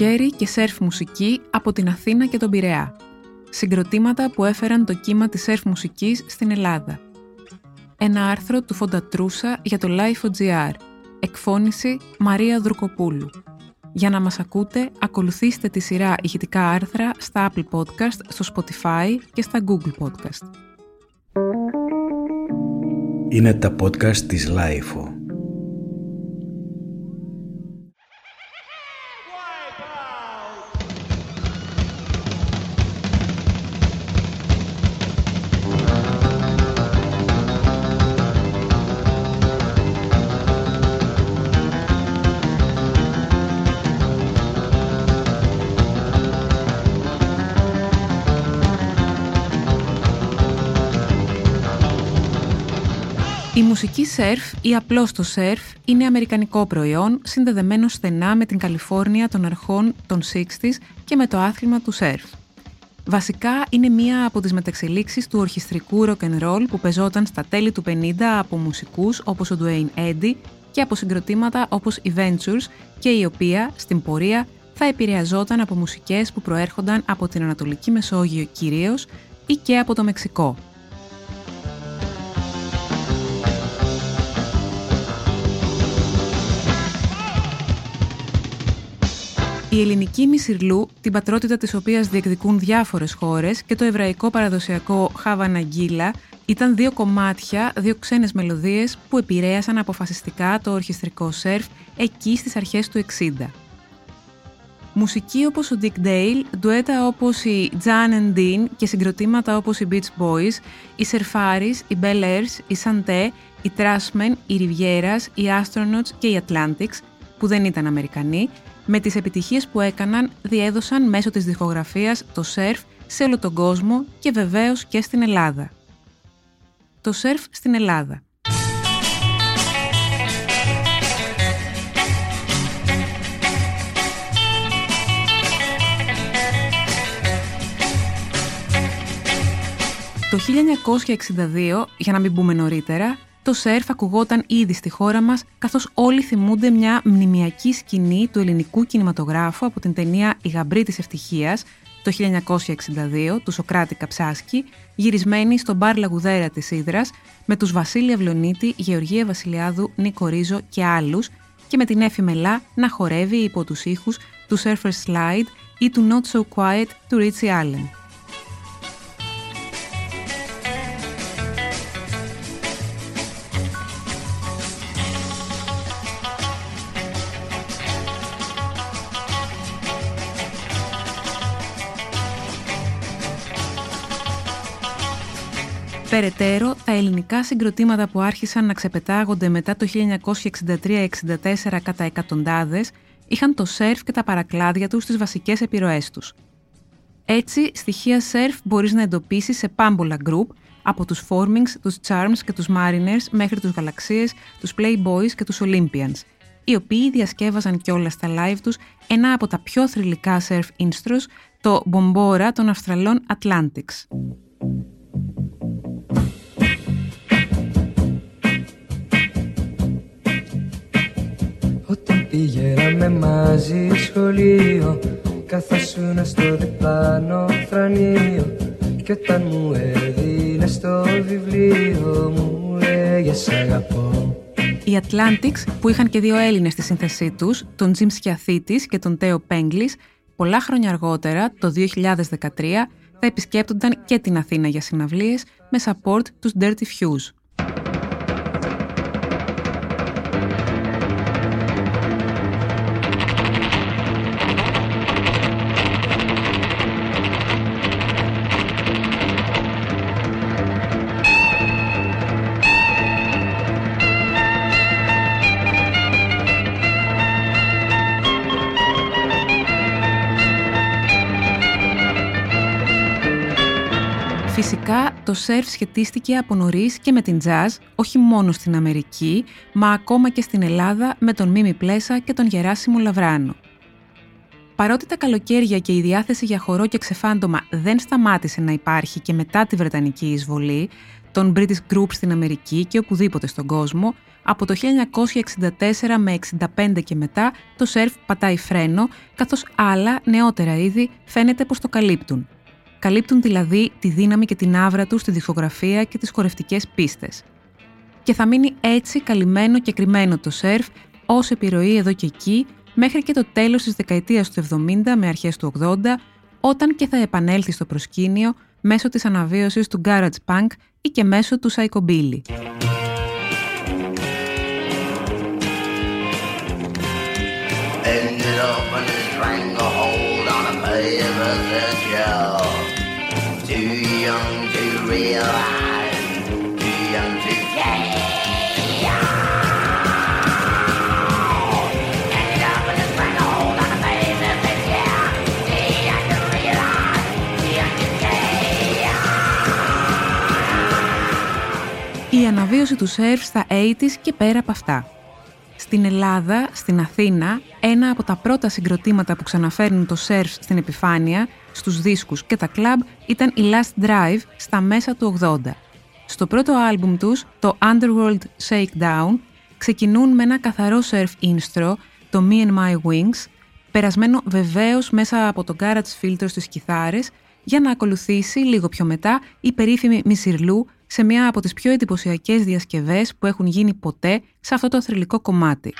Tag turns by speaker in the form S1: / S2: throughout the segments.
S1: καλοκαίρι και σερφ μουσική από την Αθήνα και τον Πειραιά. Συγκροτήματα που έφεραν το κύμα της σερφ μουσικής στην Ελλάδα. Ένα άρθρο του Φοντατρούσα για το Life.gr. Εκφώνηση Μαρία Δρουκοπούλου. Για να μας ακούτε, ακολουθήστε τη σειρά ηχητικά άρθρα στα Apple Podcast, στο Spotify και στα Google Podcast.
S2: Είναι τα podcast της Lifeo.
S1: Μουσική σερφ ή απλώς το σερφ είναι αμερικανικό προϊόν συνδεδεμένο στενά με την Καλιφόρνια των αρχών των 60s και με το άθλημα του σερφ. Βασικά είναι μία από τις μεταξελίξεις του ορχιστρικού rock and roll που πεζόταν στα τέλη του 50 από μουσικούς όπως ο Dwayne Eddy και από συγκροτήματα όπως οι Ventures και η οποία, στην πορεία, θα επηρεαζόταν από μουσικές που προέρχονταν από την Ανατολική Μεσόγειο κυρίως ή και από το Μεξικό. Η ελληνική μισηρλού, την πατρότητα της οποίας διεκδικούν διάφορες χώρες και το εβραϊκό παραδοσιακό χαβαναγγίλα ήταν δύο κομμάτια, δύο ξένες μελωδίες που επηρέασαν αποφασιστικά το ορχιστρικό σερφ εκεί στις αρχές του 60. Μουσική όπως ο Dick Dale, ντουέτα όπως οι Jan and Dean και συγκροτήματα όπως οι Beach Boys, οι Surfaris, οι Bel Airs, οι Santé, οι Trashmen, οι Rivieras, οι Astronauts και οι Atlantics, που δεν ήταν Αμερικανοί, με τις επιτυχίες που έκαναν διέδωσαν μέσω της διχογραφίας το σερφ σε όλο τον κόσμο και βεβαίως και στην Ελλάδα. Το σερφ στην Ελλάδα. Το 1962, για να μην πούμε νωρίτερα, το σερφ ακουγόταν ήδη στη χώρα μας, καθώς όλοι θυμούνται μια μνημιακή σκηνή του ελληνικού κινηματογράφου από την ταινία «Η γαμπρή της ευτυχίας» το 1962 του Σοκράτη Καψάσκη, γυρισμένη στο μπαρ Λαγουδέρα της Ήδρας, με τους Βασίλη Αυλονίτη, Γεωργία Βασιλιάδου, Νίκο Ρίζο και άλλους και με την Έφη Μελά να χορεύει υπό τους ήχους του Surfer Slide ή του Not So Quiet του Ρίτσι Allen. Περαιτέρω, τα ελληνικά συγκροτήματα που άρχισαν να ξεπετάγονται μετά το 1963-64 κατά εκατοντάδες είχαν το σερφ και τα παρακλάδια τους στις βασικές επιρροές τους. Έτσι, στοιχεία σερφ μπορείς να εντοπίσεις σε πάμπολα group, από τους Formings, τους Charms και τους Mariners μέχρι τους Γαλαξίες, τους Playboys και τους Olympians, οι οποίοι διασκεύαζαν κιόλας στα live τους ένα από τα πιο θρηλυκά surf instros, το Bombora των Αυστραλών Atlantics.
S3: Πήγαμε μαζί σχολείο Καθόσουνα στο διπλάνο θρανείο. Κι όταν μου έδινε στο βιβλίο Μου λέγες αγαπώ.
S1: Οι Atlantics, που είχαν και δύο Έλληνες στη σύνθεσή τους, τον Τζιμ Σιαθίτης και τον Τέο Πέγκλης, πολλά χρόνια αργότερα, το 2013, θα επισκέπτονταν και την Αθήνα για συναυλίες με support τους Dirty Fuse. Το σερφ σχετίστηκε από νωρίς και με την jazz, όχι μόνο στην Αμερική, μα ακόμα και στην Ελλάδα με τον Μίμη Πλέσα και τον Γεράσιμο Λαβράνο. Παρότι τα καλοκαίρια και η διάθεση για χορό και ξεφάντωμα δεν σταμάτησε να υπάρχει και μετά τη Βρετανική εισβολή, των British Group στην Αμερική και οπουδήποτε στον κόσμο, από το 1964 με 65 και μετά το σερφ πατάει φρένο, καθώς άλλα νεότερα είδη φαίνεται πως το καλύπτουν. Καλύπτουν δηλαδή τη δύναμη και την άβρα τους στη δισκογραφία και τις χορευτικές πίστες. Και θα μείνει έτσι καλυμμένο και κρυμμένο το σερφ ως επιρροή εδώ και εκεί μέχρι και το τέλος της δεκαετίας του 70 με αρχές του 80, όταν και θα επανέλθει στο προσκήνιο μέσω της αναβίωσης του garage punk ή και μέσω του psychobilly. Η αναβίωση του σερφ στα 80's και πέρα από αυτά. Στην Ελλάδα, στην Αθήνα, ένα από τα πρώτα συγκροτήματα που ξαναφέρνουν το σερφ στην επιφάνεια, στους δίσκους και τα κλαμπ ήταν η Last Drive στα μέσα του 80. Στο πρώτο άλμπουμ τους, το Underworld Shakedown, ξεκινούν με ένα καθαρό σερφ instro, το Me and My Wings, περασμένο βεβαίως μέσα από το garage filter στις κιθάρες, για να ακολουθήσει λίγο πιο μετά η περίφημη Μισιρλού σε μια από τις πιο εντυπωσιακές διασκευές που έχουν γίνει ποτέ σε αυτό το θρηλυκό κομμάτι.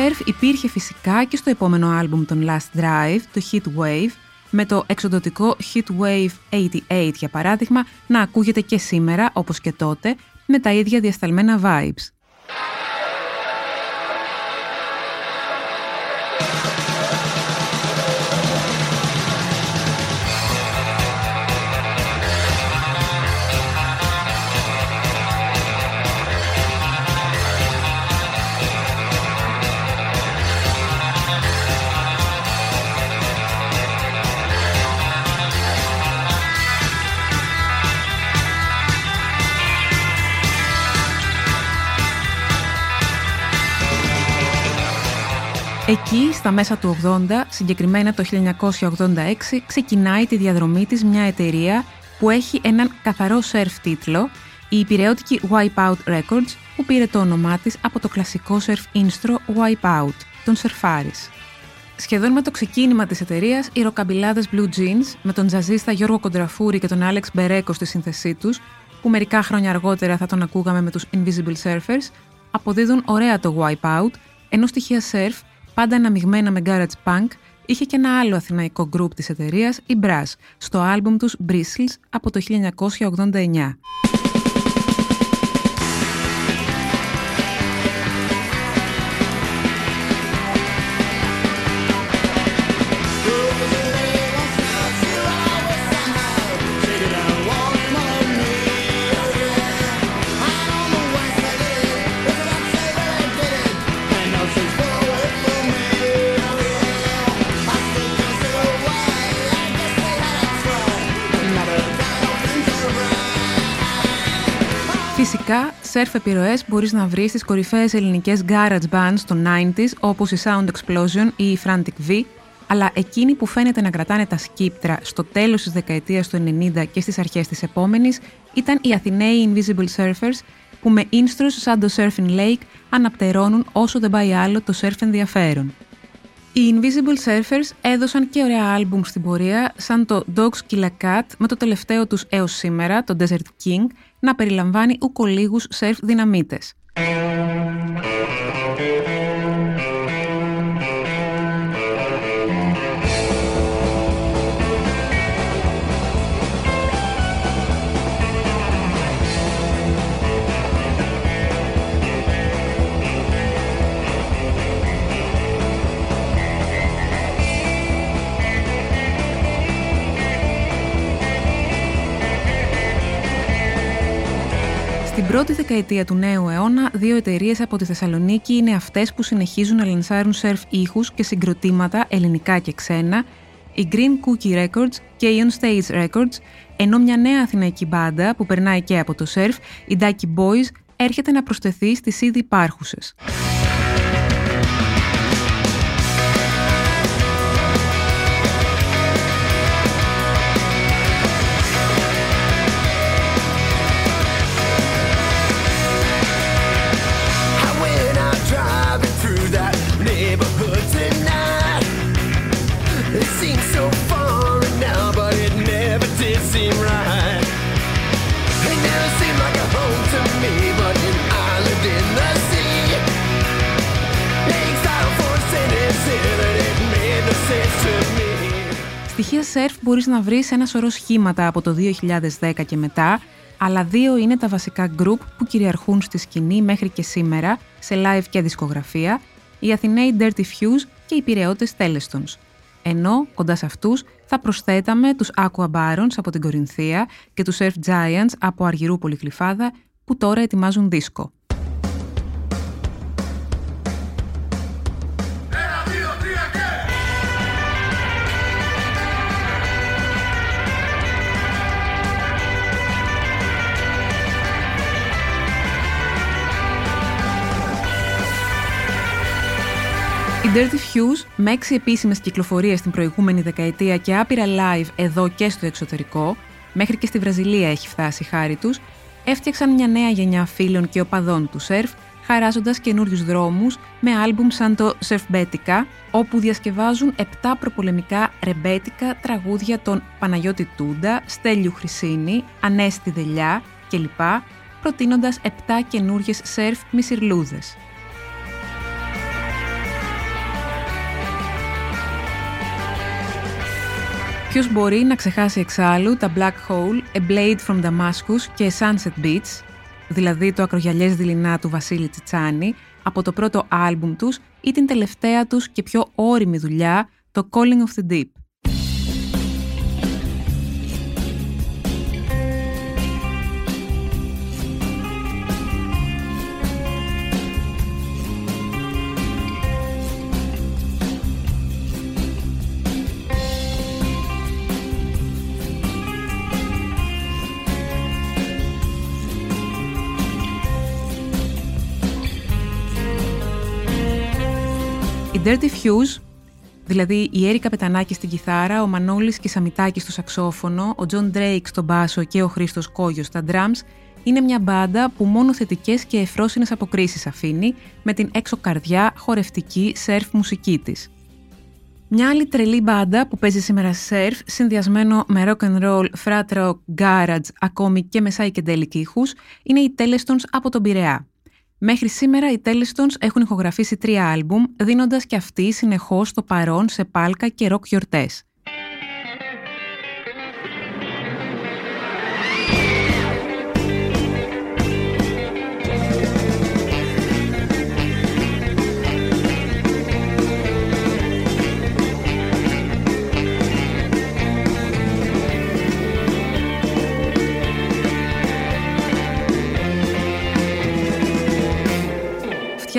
S1: Surf υπήρχε φυσικά και στο επόμενο άλμπουμ των Last Drive, το Heat Wave, με το εξοδοτικό Heat Wave 88 για παράδειγμα να ακούγεται και σήμερα όπως και τότε με τα ίδια διασταλμένα vibes. Εκεί, στα μέσα του 80, συγκεκριμένα το 1986, ξεκινάει τη διαδρομή της μια εταιρεία που έχει έναν καθαρό σερφ τίτλο, η υπηρεώτικη Wipeout Records, που πήρε το όνομά της από το κλασικό σερφ instro Wipeout, τον Σερφάρης. Σχεδόν με το ξεκίνημα της εταιρείας, οι ροκαμπιλάδες Blue Jeans, με τον τζαζίστα Γιώργο Κοντραφούρη και τον Άλεξ Μπερέκο στη σύνθεσή τους, που μερικά χρόνια αργότερα θα τον ακούγαμε με τους Invisible Surfers, αποδίδουν ωραία το Wipeout, ενώ στοιχεία surf πάντα αναμειγμένα με garage punk, είχε και ένα άλλο αθηναϊκό γκρουπ της εταιρείας, η Brass, στο άλμπουμ τους Bristles από το 1989. Σερφ επιρροές μπορείς να βρεις στις κορυφαίες ελληνικές garage bands των 90s όπως η Sound Explosion ή η Frantic V, αλλά εκείνοι που φαίνεται να κρατάνε τα σκύπτρα στο τέλος της δεκαετίας του 90 και στις αρχές της επόμενης ήταν οι Αθηναίοι Invisible Surfers που με instrus σαν το Surfing Lake αναπτερώνουν όσο δεν πάει άλλο το surf ενδιαφέρον. Οι Invisible Surfers έδωσαν και ωραία άλμπουμ στην πορεία, σαν το Dogs Kill a Cat με το τελευταίο τους έως σήμερα, το Desert King, να περιλαμβάνει ουκολίγους σερφ δυναμίτες. Πρώτη δεκαετία του νέου αιώνα, δύο εταιρείες από τη Θεσσαλονίκη είναι αυτές που συνεχίζουν να λανσάρουν σερφ ήχους και συγκροτήματα ελληνικά και ξένα, η Green Cookie Records και η On Stage Records, ενώ μια νέα αθηναϊκή μπάντα που περνάει και από το σερφ, η Ducky Boys, έρχεται να προσθεθεί στις ήδη υπάρχουσες. Στοιχεία σερφ μπορείς να βρεις ένα σωρό σχήματα από το 2010 και μετά, αλλά δύο είναι τα βασικά group που κυριαρχούν στη σκηνή μέχρι και σήμερα, σε live και δισκογραφία, οι Αθηναίοι Dirty Fuse και οι Πυραιώτες Telestons. Ενώ, κοντάς σε αυτούς, θα προσθέταμε τους Aqua Barons από την Κορινθία και τους Surf Giants από Αργυρούπολη Κλειφάδα, που τώρα ετοιμάζουν δίσκο. Η Dirty Fuse, με έξι επίσημες κυκλοφορίες την προηγούμενη δεκαετία και άπειρα live εδώ και στο εξωτερικό, μέχρι και στη Βραζιλία έχει φτάσει χάρη τους, έφτιαξαν μια νέα γενιά φίλων και οπαδών του σερφ, χαράζοντας καινούριους δρόμους με άλμπουμ σαν το Surfbetica, όπου διασκευάζουν 7 προπολεμικά ρεμπέτικα τραγούδια των Παναγιώτη Τούντα, Στέλιου Χρυσίνη, Ανέστη Δελιά κλπ, προτείνοντας 7 καινούριε σερφ μισηρλούδες. Ποιος μπορεί να ξεχάσει εξάλλου τα Black Hole, A Blade from Damascus και Sunset Beach, δηλαδή το ακρογιαλιές δειλινά του Βασίλη Τσιτσάνη, από το πρώτο άλμπουμ τους ή την τελευταία τους και πιο όρημη δουλειά, το Calling of the Deep. Οι Dirty Fuse, δηλαδή η Έρικα Πετανάκη στην κιθάρα, ο Μανώλης Κισσαμιτάκης στο σαξόφωνο, ο Τζον Drake στο μπάσο και ο Χρήστος Κόγιος στα drums, είναι μια μπάντα που μόνο θετικές και ευφρόσυνες αποκρίσεις αφήνει με την έξω καρδιά χορευτική surf μουσική της. Μια άλλη τρελή μπάντα που παίζει σήμερα surf, συνδυασμένο με rock and roll, frat rock, garage, ακόμη και με psychedelic ήχους, είναι οι Telestons από τον Πειραιά. Μέχρι σήμερα οι Telestons έχουν ηχογραφήσει τρία άλμπουμ, δίνοντας και αυτοί συνεχώς το παρόν σε πάλκα και ροκ γιορτές.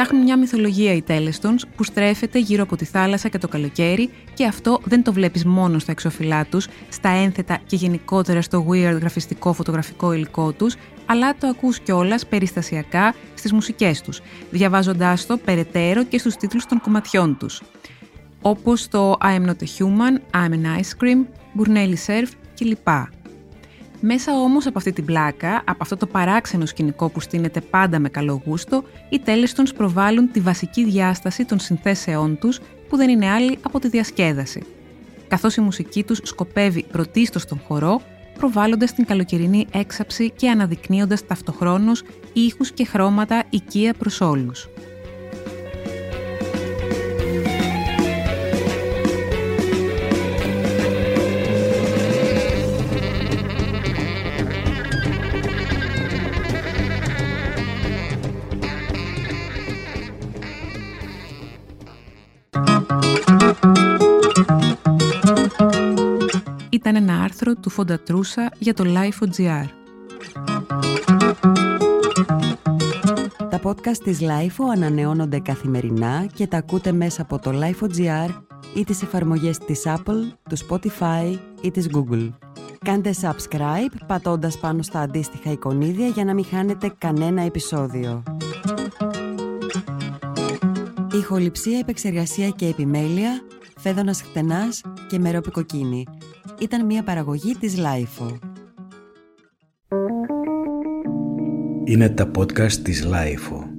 S1: Φτιάχνουν μια μυθολογία οι Τέλεστονς που στρέφεται γύρω από τη θάλασσα και το καλοκαίρι και αυτό δεν το βλέπεις μόνο στα εξώφυλλά τους, στα ένθετα και γενικότερα στο weird γραφιστικό φωτογραφικό υλικό τους, αλλά το ακούς κιόλας περιστασιακά στις μουσικές τους, διαβάζοντάς το περαιτέρω και στους τίτλους των κομματιών τους. Όπως το I am not a human, I'm an ice cream, Burnelli Surf κλπ. Μέσα όμως από αυτή την πλάκα, από αυτό το παράξενο σκηνικό που στείνεται πάντα με καλό γούστο, οι Telestons προβάλλουν τη βασική διάσταση των συνθέσεών τους που δεν είναι άλλη από τη διασκέδαση. Καθώς η μουσική τους σκοπεύει πρωτίστως στον χορό, προβάλλοντας την καλοκαιρινή έξαψη και αναδεικνύοντας ταυτοχρόνως ήχους και χρώματα οικία προς όλους. Ήταν ένα άρθρο του Φόντα Τρούσα για το Life.gr.
S4: Τα podcast της LIFO ανανεώνονται καθημερινά και τα ακούτε μέσα από το LIFO.gr ή τις εφαρμογές της Apple, του Spotify ή της Google. Κάντε subscribe πατώντας πάνω στα αντίστοιχα εικονίδια για να μην χάνετε κανένα επεισόδιο. Ηχοληψία, επεξεργασία και επιμέλεια, φέδωνας χτενάς και μερόπικοκίνη. Ήταν μια παραγωγή της LIFO.
S2: Είναι τα podcast της LIFO.